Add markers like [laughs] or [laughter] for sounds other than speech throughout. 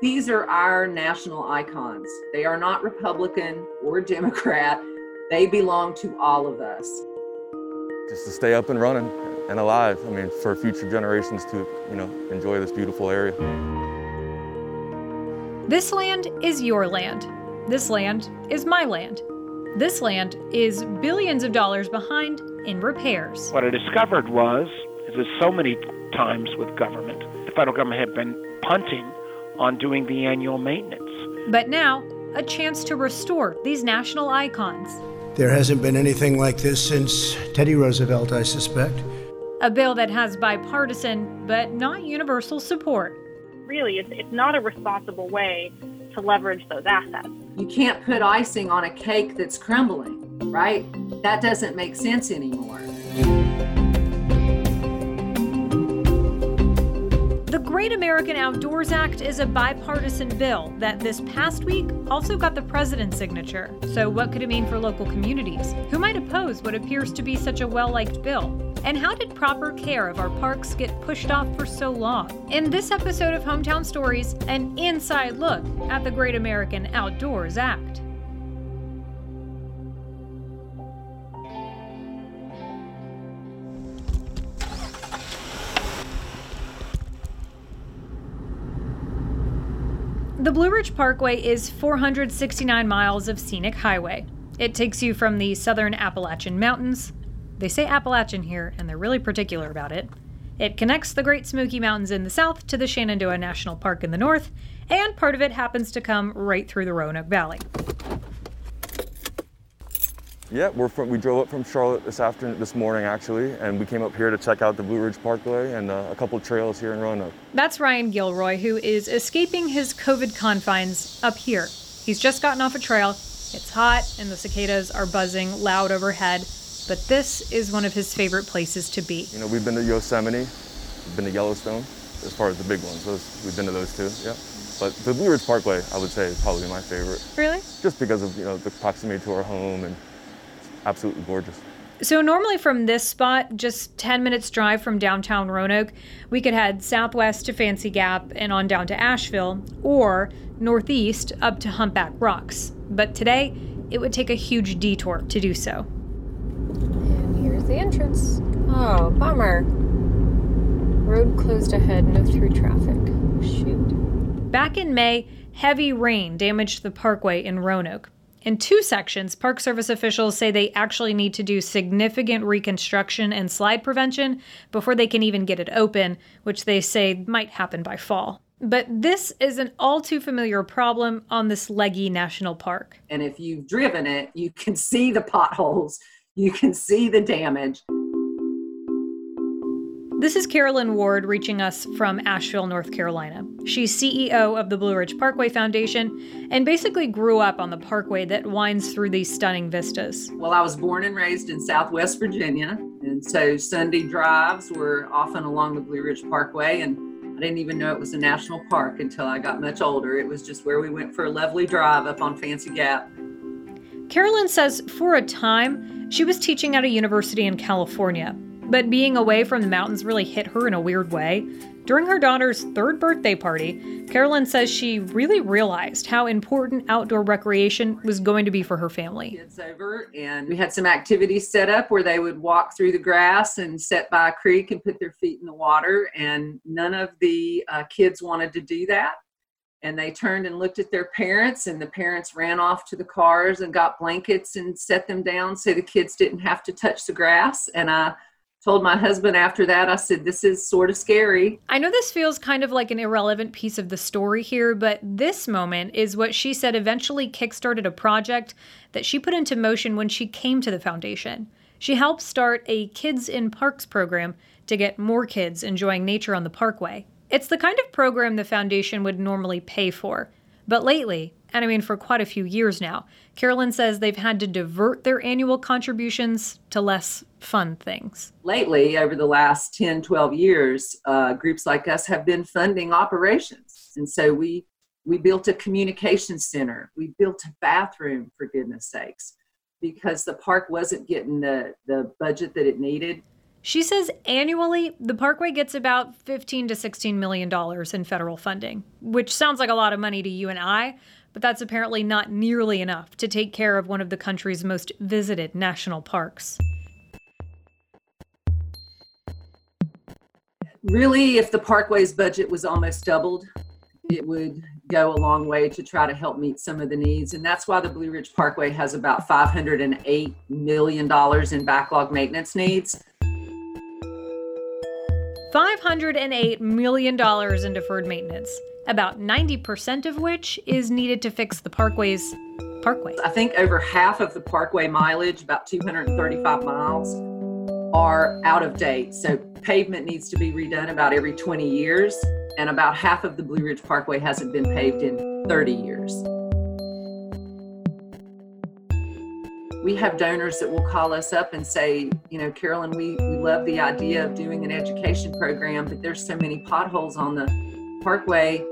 These are our national icons. They are not Republican or Democrat. They belong to all of us. Just to stay up and running and alive. I mean, for future generations to, you know, enjoy this beautiful area. This land is your land. This land is my land. This land is billions of dollars behind in repairs. What I discovered was, is that so many times with government, the federal government had been punting on doing the annual maintenance. But now, a chance to restore these national icons. There hasn't been anything like this since Teddy Roosevelt, I suspect. A bill that has bipartisan but not universal support. Really, it's, it's not a responsible way to leverage those assets. You can't put icing on a cake that's crumbling, right? That doesn't make sense anymore. Great American Outdoors Act is a bipartisan bill that this past week also got the president's signature. So, what could it mean for local communities? Who might oppose what appears to be such a well liked bill? And how did proper care of our parks get pushed off for so long? In this episode of Hometown Stories, an inside look at the Great American Outdoors Act. The Blue Ridge Parkway is 469 miles of scenic highway. It takes you from the southern Appalachian Mountains. They say Appalachian here, and they're really particular about it. It connects the Great Smoky Mountains in the south to the Shenandoah National Park in the north, and part of it happens to come right through the Roanoke Valley. Yeah, we're from, we drove up from Charlotte this afternoon, this morning actually, and we came up here to check out the Blue Ridge Parkway and uh, a couple trails here in Roanoke. That's Ryan Gilroy, who is escaping his COVID confines up here. He's just gotten off a trail. It's hot, and the cicadas are buzzing loud overhead, but this is one of his favorite places to be. You know, we've been to Yosemite, we've been to Yellowstone, as far as the big ones. Those, we've been to those two, yeah. But the Blue Ridge Parkway, I would say, is probably my favorite. Really? Just because of you know the proximity to our home and absolutely gorgeous. So, normally from this spot, just 10 minutes drive from downtown Roanoke, we could head southwest to Fancy Gap and on down to Asheville, or northeast up to Humpback Rocks. But today, it would take a huge detour to do so. And here's the entrance. Oh, bummer. Road closed ahead, no through traffic. Shoot. Back in May, heavy rain damaged the parkway in Roanoke. In two sections, Park Service officials say they actually need to do significant reconstruction and slide prevention before they can even get it open, which they say might happen by fall. But this is an all too familiar problem on this leggy national park. And if you've driven it, you can see the potholes, you can see the damage. This is Carolyn Ward reaching us from Asheville, North Carolina. She's CEO of the Blue Ridge Parkway Foundation and basically grew up on the parkway that winds through these stunning vistas. Well, I was born and raised in Southwest Virginia, and so Sunday drives were often along the Blue Ridge Parkway, and I didn't even know it was a national park until I got much older. It was just where we went for a lovely drive up on Fancy Gap. Carolyn says for a time, she was teaching at a university in California but being away from the mountains really hit her in a weird way. During her daughter's third birthday party, Carolyn says she really realized how important outdoor recreation was going to be for her family. Kids over, and we had some activities set up where they would walk through the grass and sit by a creek and put their feet in the water. And none of the uh, kids wanted to do that. And they turned and looked at their parents, and the parents ran off to the cars and got blankets and set them down so the kids didn't have to touch the grass. And I told my husband after that, I said, This is sort of scary. I know this feels kind of like an irrelevant piece of the story here, but this moment is what she said eventually kickstarted a project that she put into motion when she came to the foundation. She helped start a Kids in Parks program to get more kids enjoying nature on the parkway. It's the kind of program the foundation would normally pay for. But lately, and I mean for quite a few years now, Carolyn says they've had to divert their annual contributions to less fun things. Lately, over the last 10, 12 years, uh, groups like us have been funding operations. And so we we built a communication center. We built a bathroom, for goodness sakes, because the park wasn't getting the, the budget that it needed. She says annually, the Parkway gets about 15 to 16 million dollars in federal funding, which sounds like a lot of money to you and I, but that's apparently not nearly enough to take care of one of the country's most visited national parks. Really, if the Parkway's budget was almost doubled, it would go a long way to try to help meet some of the needs. And that's why the Blue Ridge Parkway has about $508 million in backlog maintenance needs. $508 million in deferred maintenance, about 90% of which is needed to fix the Parkway's parkway. I think over half of the parkway mileage, about 235 miles, are out of date. So pavement needs to be redone about every 20 years, and about half of the Blue Ridge Parkway hasn't been paved in 30 years. We have donors that will call us up and say, you know, Carolyn, we, we love the idea of doing an education program, but there's so many potholes on the parkway.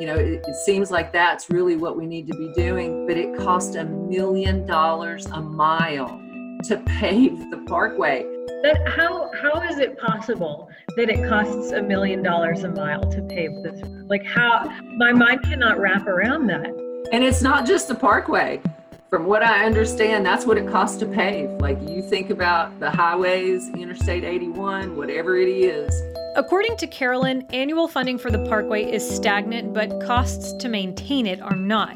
You know, it, it seems like that's really what we need to be doing, but it costs a million dollars a mile to pave the parkway. But how how is it possible that it costs a million dollars a mile to pave this? Like how my mind cannot wrap around that. And it's not just the parkway. From what I understand, that's what it costs to pave. Like you think about the highways, Interstate 81, whatever it is. According to Carolyn, annual funding for the parkway is stagnant, but costs to maintain it are not.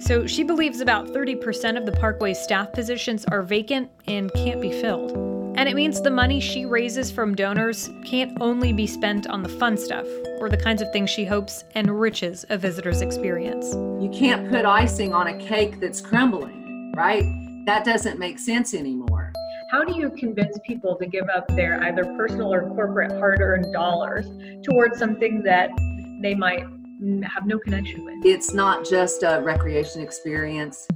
So she believes about 30% of the parkway's staff positions are vacant and can't be filled. And it means the money she raises from donors can't only be spent on the fun stuff or the kinds of things she hopes enriches a visitor's experience. You can't put icing on a cake that's crumbling, right? That doesn't make sense anymore. How do you convince people to give up their either personal or corporate hard earned dollars towards something that they might have no connection with? It's not just a recreation experience,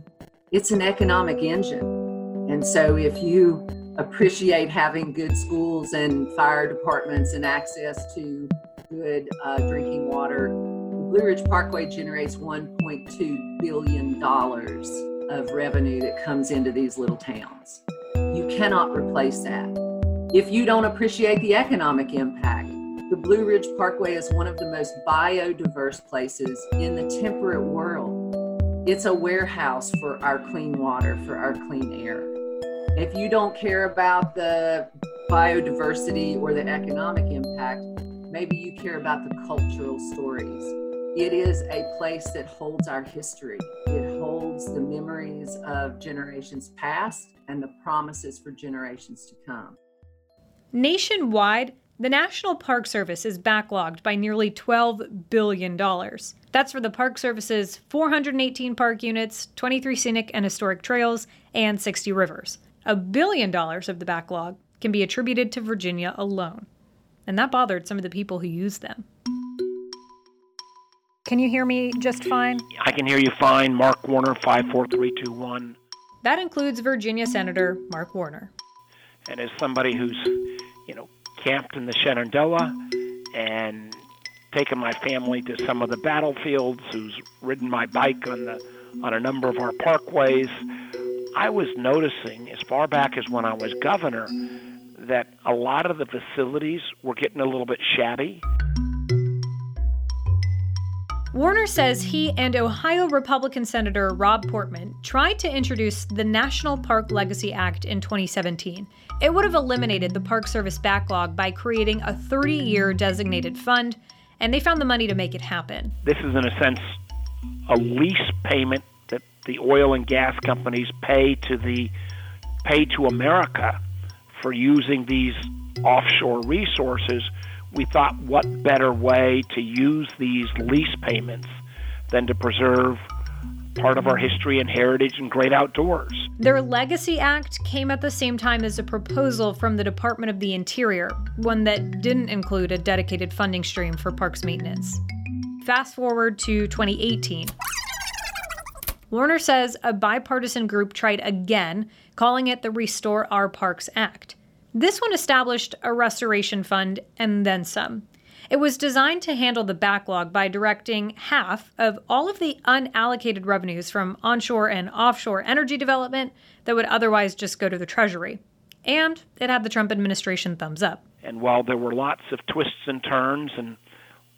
it's an economic engine. And so if you appreciate having good schools and fire departments and access to good uh, drinking water. Blue Ridge Parkway generates $1.2 billion of revenue that comes into these little towns. You cannot replace that. If you don't appreciate the economic impact, the Blue Ridge Parkway is one of the most biodiverse places in the temperate world. It's a warehouse for our clean water, for our clean air. If you don't care about the biodiversity or the economic impact, maybe you care about the cultural stories. It is a place that holds our history. It holds the memories of generations past and the promises for generations to come. Nationwide, the National Park Service is backlogged by nearly $12 billion. That's for the Park Service's 418 park units, 23 scenic and historic trails, and 60 rivers. A billion dollars of the backlog can be attributed to Virginia alone. And that bothered some of the people who use them. Can you hear me just fine? I can hear you fine. Mark Warner, 54321. That includes Virginia Senator Mark Warner. And as somebody who's, you know, camped in the Shenandoah and taken my family to some of the battlefields, who's ridden my bike on the on a number of our parkways, I was noticing as far back as when I was governor that a lot of the facilities were getting a little bit shabby. Warner says he and Ohio Republican Senator Rob Portman tried to introduce the National Park Legacy Act in 2017. It would have eliminated the Park Service backlog by creating a 30 year designated fund, and they found the money to make it happen. This is, in a sense, a lease payment that the oil and gas companies pay to the pay to America for using these offshore resources, we thought what better way to use these lease payments than to preserve part of our history and heritage and great outdoors. Their Legacy Act came at the same time as a proposal from the Department of the Interior, one that didn't include a dedicated funding stream for parks maintenance. Fast forward to 2018. Warner says a bipartisan group tried again, calling it the Restore Our Parks Act. This one established a restoration fund and then some. It was designed to handle the backlog by directing half of all of the unallocated revenues from onshore and offshore energy development that would otherwise just go to the Treasury. And it had the Trump administration thumbs up. And while there were lots of twists and turns, and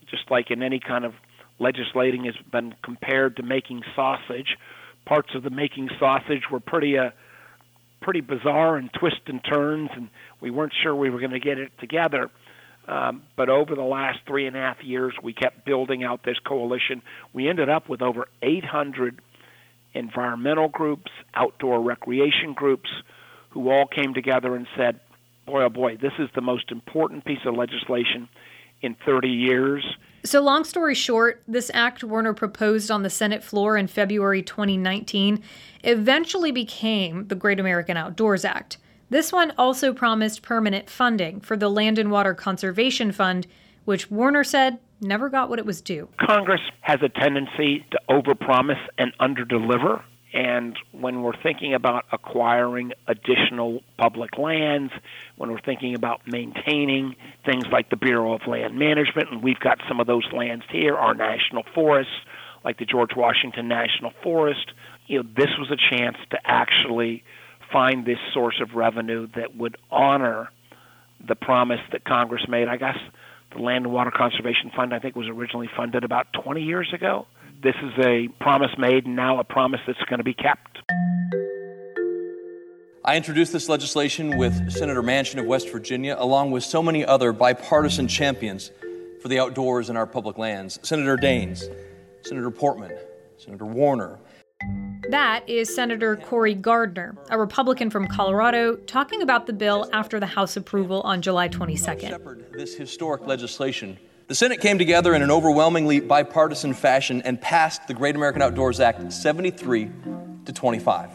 just like in any kind of legislating has been compared to making sausage, parts of the making sausage were pretty uh, pretty bizarre and twists and turns, and we weren't sure we were going to get it together. Um, but over the last three and a half years, we kept building out this coalition. We ended up with over 800 environmental groups, outdoor recreation groups, who all came together and said, boy, oh boy, this is the most important piece of legislation in 30 years. So, long story short, this act Warner proposed on the Senate floor in February 2019 eventually became the Great American Outdoors Act. This one also promised permanent funding for the Land and Water Conservation Fund, which Warner said never got what it was due. Congress has a tendency to overpromise and underdeliver. And when we're thinking about acquiring additional public lands, when we're thinking about maintaining things like the Bureau of Land Management, and we've got some of those lands here, our national forests, like the George Washington National Forest, you know, this was a chance to actually find this source of revenue that would honor the promise that Congress made. I guess the Land and Water Conservation Fund, I think, was originally funded about 20 years ago. This is a promise made and now a promise that's going to be kept. I introduced this legislation with Senator Manchin of West Virginia, along with so many other bipartisan champions for the outdoors and our public lands Senator Daines, Senator Portman, Senator Warner, that is Senator Cory Gardner, a Republican from Colorado, talking about the bill after the House approval on July 22nd. This historic legislation. The Senate came together in an overwhelmingly bipartisan fashion and passed the Great American Outdoors Act 73 to 25.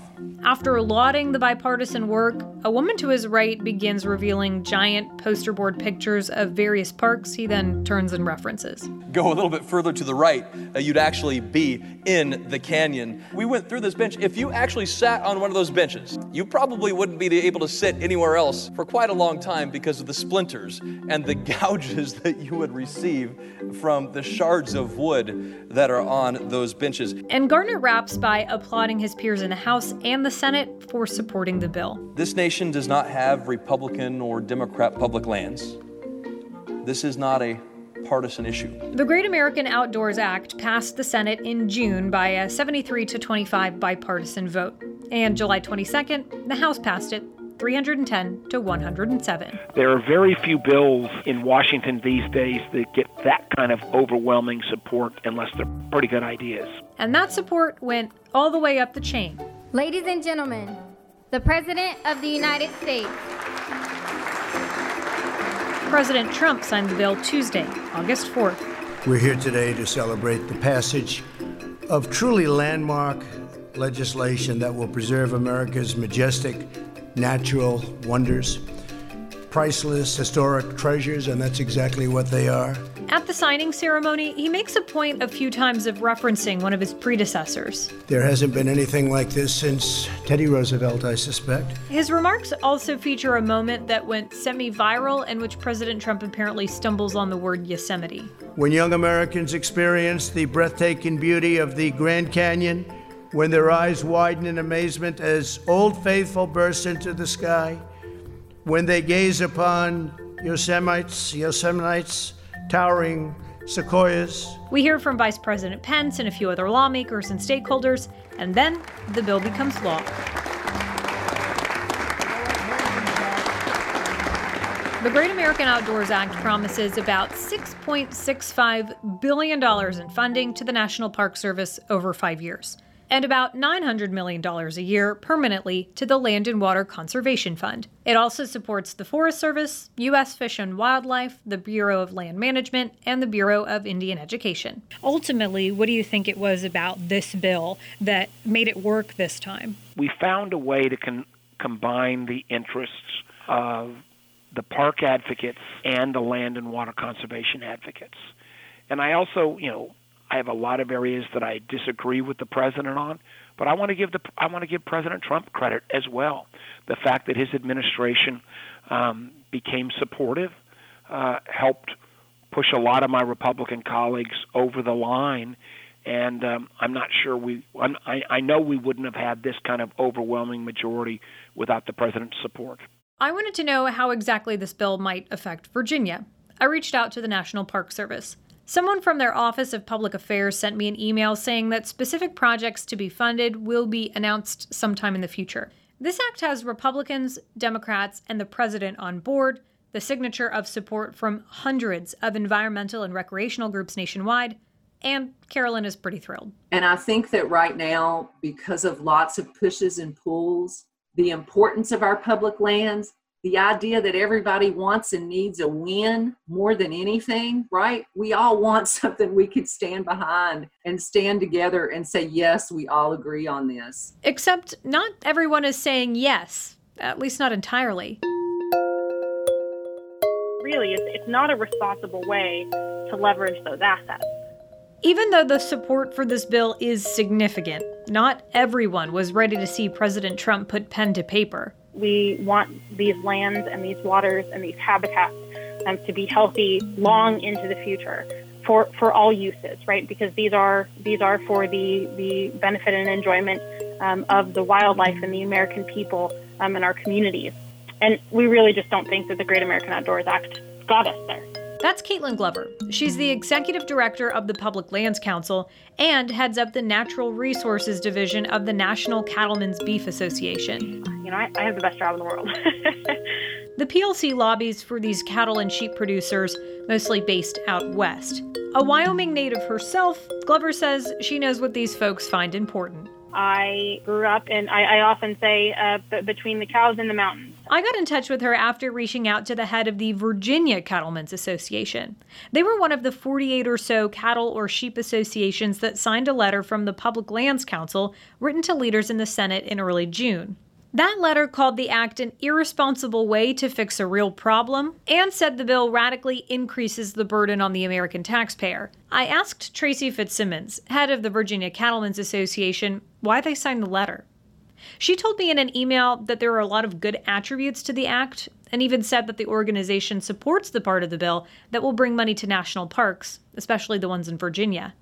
After lauding the bipartisan work, a woman to his right begins revealing giant poster board pictures of various parks he then turns and references. Go a little bit further to the right, uh, you'd actually be in the canyon. We went through this bench. If you actually sat on one of those benches, you probably wouldn't be able to sit anywhere else for quite a long time because of the splinters and the [laughs] gouges that you would receive from the shards of wood that are on those benches. And Gardner wraps by applauding his peers in the House and the the Senate for supporting the bill. This nation does not have Republican or Democrat public lands. This is not a partisan issue. The Great American Outdoors Act passed the Senate in June by a 73 to 25 bipartisan vote. And July 22nd, the House passed it 310 to 107. There are very few bills in Washington these days that get that kind of overwhelming support unless they're pretty good ideas. And that support went all the way up the chain Ladies and gentlemen, the President of the United States. President Trump signed the bill Tuesday, August 4th. We're here today to celebrate the passage of truly landmark legislation that will preserve America's majestic natural wonders, priceless historic treasures, and that's exactly what they are. At the signing ceremony, he makes a point a few times of referencing one of his predecessors. There hasn't been anything like this since Teddy Roosevelt, I suspect. His remarks also feature a moment that went semi viral in which President Trump apparently stumbles on the word Yosemite. When young Americans experience the breathtaking beauty of the Grand Canyon, when their eyes widen in amazement as Old Faithful bursts into the sky, when they gaze upon Yosemites, Yosemites, towering sequoias. We hear from Vice President Pence and a few other lawmakers and stakeholders, and then the bill becomes law. The Great American Outdoors Act promises about $6.65 billion in funding to the National Park Service over five years. And about $900 million a year permanently to the Land and Water Conservation Fund. It also supports the Forest Service, U.S. Fish and Wildlife, the Bureau of Land Management, and the Bureau of Indian Education. Ultimately, what do you think it was about this bill that made it work this time? We found a way to con- combine the interests of the park advocates and the land and water conservation advocates. And I also, you know, I have a lot of areas that I disagree with the president on, but I want to give the I want to give President Trump credit as well. The fact that his administration um, became supportive uh, helped push a lot of my Republican colleagues over the line, and um, I'm not sure we. I'm, I, I know we wouldn't have had this kind of overwhelming majority without the president's support. I wanted to know how exactly this bill might affect Virginia. I reached out to the National Park Service. Someone from their Office of Public Affairs sent me an email saying that specific projects to be funded will be announced sometime in the future. This act has Republicans, Democrats, and the president on board, the signature of support from hundreds of environmental and recreational groups nationwide, and Carolyn is pretty thrilled. And I think that right now, because of lots of pushes and pulls, the importance of our public lands the idea that everybody wants and needs a win more than anything, right? We all want [laughs] something we could stand behind and stand together and say, yes, we all agree on this. Except not everyone is saying yes, at least not entirely. Really, it's, it's not a responsible way to leverage those assets. Even though the support for this bill is significant, not everyone was ready to see President Trump put pen to paper. We want these lands and these waters and these habitats um, to be healthy long into the future for, for all uses, right? Because these are these are for the the benefit and enjoyment um, of the wildlife and the American people um, and our communities. And we really just don't think that the Great American Outdoors Act got us there. That's Kaitlynn Glover. She's the executive director of the Public Lands Council and heads up the Natural Resources Division of the National Cattlemen's Beef Association. You know, I, I have the best job in the world. [laughs] the PLC lobbies for these cattle and sheep producers, mostly based out west. A Wyoming native herself, Glover says she knows what these folks find important. I grew up, and I, I often say, uh, b- between the cows and the mountains. I got in touch with her after reaching out to the head of the Virginia Cattlemen's Association. They were one of the 48 or so cattle or sheep associations that signed a letter from the Public Lands Council written to leaders in the Senate in early June. That letter called the act an irresponsible way to fix a real problem and said the bill radically increases the burden on the American taxpayer. I asked Tracy Fitzsimmons, head of the Virginia Cattlemen's Association, why they signed the letter. She told me in an email that there are a lot of good attributes to the act and even said that the organization supports the part of the bill that will bring money to national parks, especially the ones in Virginia.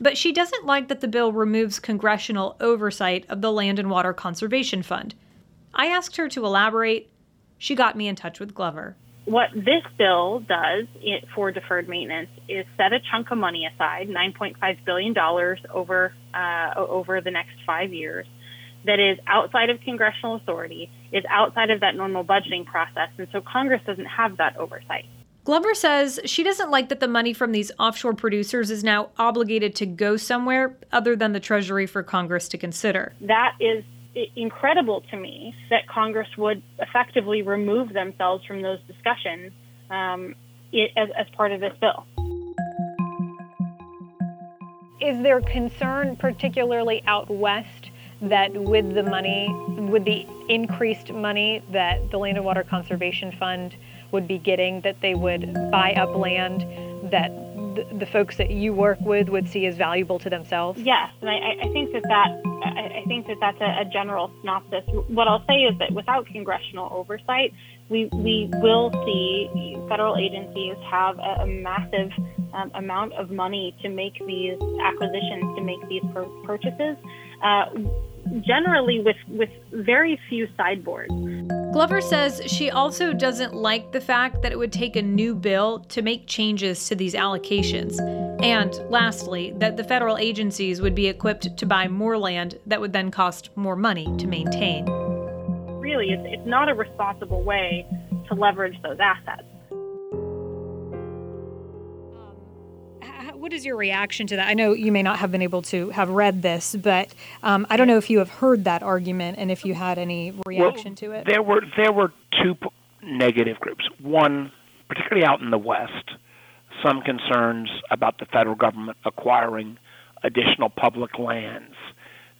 But she doesn't like that the bill removes congressional oversight of the Land and Water Conservation Fund. I asked her to elaborate. She got me in touch with Glover. What this bill does for deferred maintenance is set a chunk of money aside, $9.5 billion over, uh, over the next five years, that is outside of congressional authority, is outside of that normal budgeting process, and so Congress doesn't have that oversight. Glover says she doesn't like that the money from these offshore producers is now obligated to go somewhere other than the Treasury for Congress to consider. That is incredible to me that Congress would effectively remove themselves from those discussions um, as, as part of this bill. Is there concern, particularly out west, that with the money, with the increased money that the Land and Water Conservation Fund would be getting, that they would buy up land that the, the folks that you work with would see as valuable to themselves? Yes, and I, I think that that I, think that that's a, a general synopsis. What I'll say is that without congressional oversight, we we will see federal agencies have a, a massive um, amount of money to make these acquisitions, to make these purchases. Uh, generally with, with very few sideboards. Glover says she also doesn't like the fact that it would take a new bill to make changes to these allocations. And lastly, that the federal agencies would be equipped to buy more land that would then cost more money to maintain. Really, it's, it's not a responsible way to leverage those assets what is your reaction to that? I know you may not have been able to have read this, but um, I don't know if you have heard that argument and if you had any reaction well, to it. There were there were two negative groups. One, particularly out in the West, some concerns about the federal government acquiring additional public lands,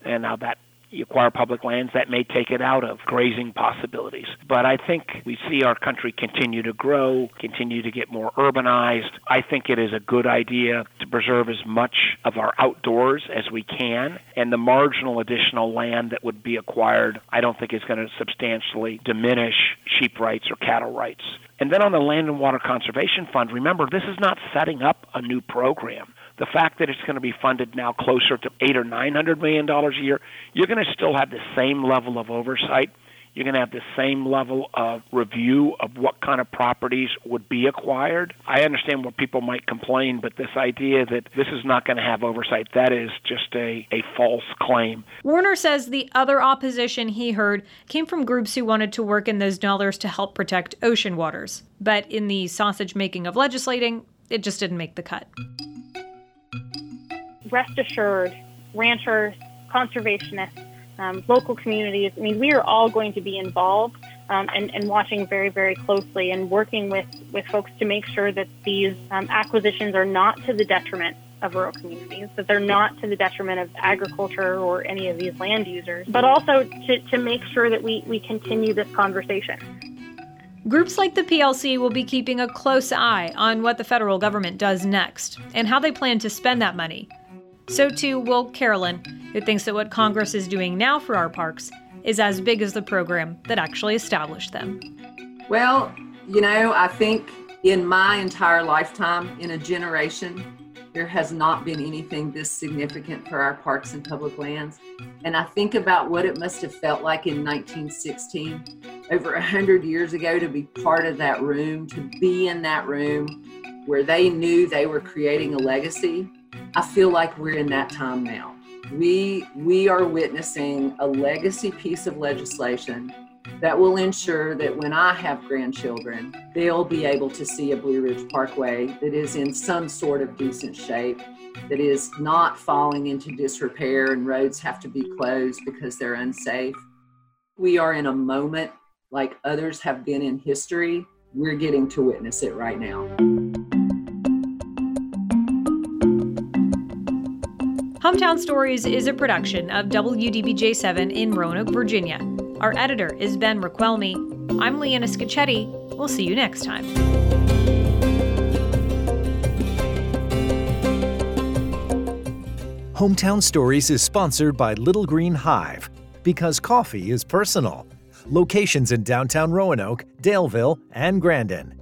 and now that you acquire public lands, that may take it out of grazing possibilities. But I think we see our country continue to grow, continue to get more urbanized. I think it is a good idea to preserve as much of our outdoors as we can, and the marginal additional land that would be acquired, I don't think is going to substantially diminish sheep rights or cattle rights. And then on the Land and Water Conservation Fund, remember, this is not setting up a new program the fact that it's going to be funded now closer to eight or nine hundred million dollars a year, you're going to still have the same level of oversight. You're going to have the same level of review of what kind of properties would be acquired. I understand where people might complain, but this idea that this is not going to have oversight, that is just a, a false claim. Warner says the other opposition he heard came from groups who wanted to work in those dollars to help protect ocean waters. But in the sausage making of legislating, it just didn't make the cut rest assured, ranchers, conservationists, um, local communities, I mean, we are all going to be involved um, and, and, watching very, very closely and working with, with folks to make sure that these um, acquisitions are not to the detriment of rural communities, that they're not to the detriment of agriculture or any of these land users, but also to, to make sure that we, we continue this conversation. Groups like the PLC will be keeping a close eye on what the federal government does next and how they plan to spend that money. So too will Carolyn, who thinks that what Congress is doing now for our parks is as big as the program that actually established them. Well, you know, I think in my entire lifetime, in a generation, there has not been anything this significant for our parks and public lands. And I think about what it must have felt like in 1916, over 100 years ago, to be part of that room, to be in that room where they knew they were creating a legacy I feel like we're in that time now. We we are witnessing a legacy piece of legislation that will ensure that when I have grandchildren, they'll be able to see a Blue Ridge Parkway that is in some sort of decent shape, that is not falling into disrepair and roads have to be closed because they're unsafe. We are in a moment like others have been in history. We're getting to witness it right now. Hometown Stories is a production of WDBJ 7 in Roanoke, Virginia. Our editor is Ben Raquelmi. I'm Leanna Scacchetti. We'll see you next time. Hometown Stories is sponsored by Little Green Hive because coffee is personal. Locations in downtown Roanoke, Daleville, and Grandin.